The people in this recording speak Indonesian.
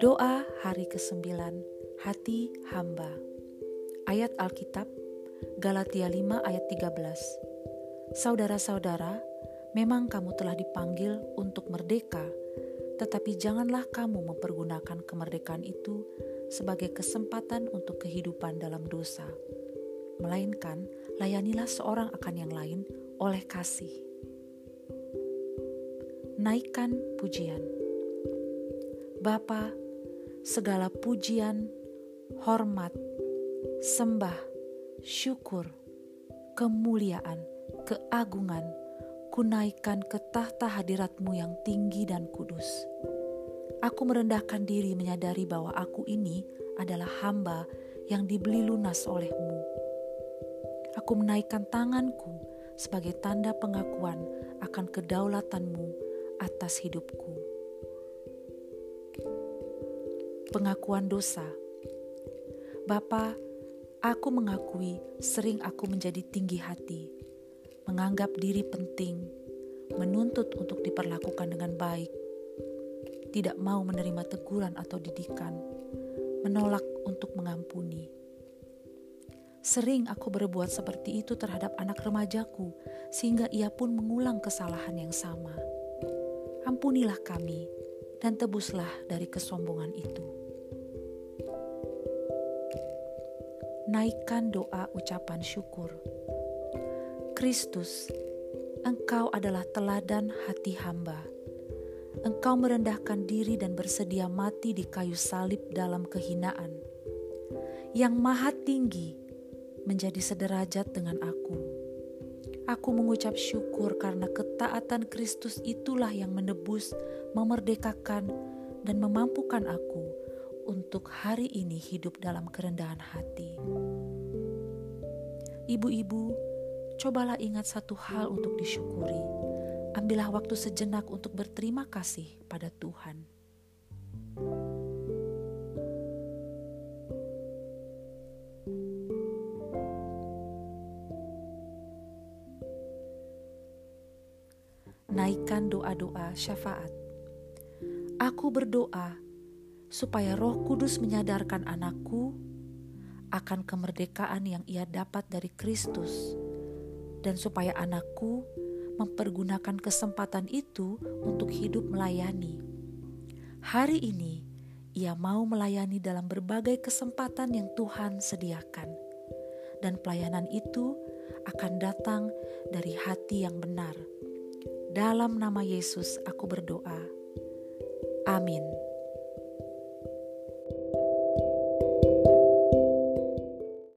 Doa hari ke-9 Hati Hamba Ayat Alkitab Galatia 5 ayat 13 Saudara-saudara, memang kamu telah dipanggil untuk merdeka, tetapi janganlah kamu mempergunakan kemerdekaan itu sebagai kesempatan untuk kehidupan dalam dosa. Melainkan, layanilah seorang akan yang lain oleh kasih. Naikkan pujian. Bapa, segala pujian, hormat, sembah, syukur, kemuliaan, keagungan, kunaikan ke tahta hadiratmu yang tinggi dan kudus. Aku merendahkan diri menyadari bahwa aku ini adalah hamba yang dibeli lunas olehmu. Aku menaikkan tanganku sebagai tanda pengakuan akan kedaulatanmu atas hidupku pengakuan dosa. Bapa, aku mengakui sering aku menjadi tinggi hati, menganggap diri penting, menuntut untuk diperlakukan dengan baik, tidak mau menerima teguran atau didikan, menolak untuk mengampuni. Sering aku berbuat seperti itu terhadap anak remajaku, sehingga ia pun mengulang kesalahan yang sama. Ampunilah kami, dan tebuslah dari kesombongan itu. Naikkan doa ucapan syukur. Kristus, Engkau adalah teladan hati hamba. Engkau merendahkan diri dan bersedia mati di kayu salib dalam kehinaan. Yang maha tinggi menjadi sederajat dengan aku Aku mengucap syukur karena ketaatan Kristus itulah yang menebus, memerdekakan, dan memampukan aku untuk hari ini hidup dalam kerendahan hati. Ibu-ibu, cobalah ingat satu hal untuk disyukuri. Ambillah waktu sejenak untuk berterima kasih pada Tuhan. Naikkan doa-doa syafaat. Aku berdoa supaya Roh Kudus menyadarkan anakku akan kemerdekaan yang ia dapat dari Kristus, dan supaya anakku mempergunakan kesempatan itu untuk hidup melayani. Hari ini ia mau melayani dalam berbagai kesempatan yang Tuhan sediakan, dan pelayanan itu akan datang dari hati yang benar dalam nama Yesus aku berdoa. Amin.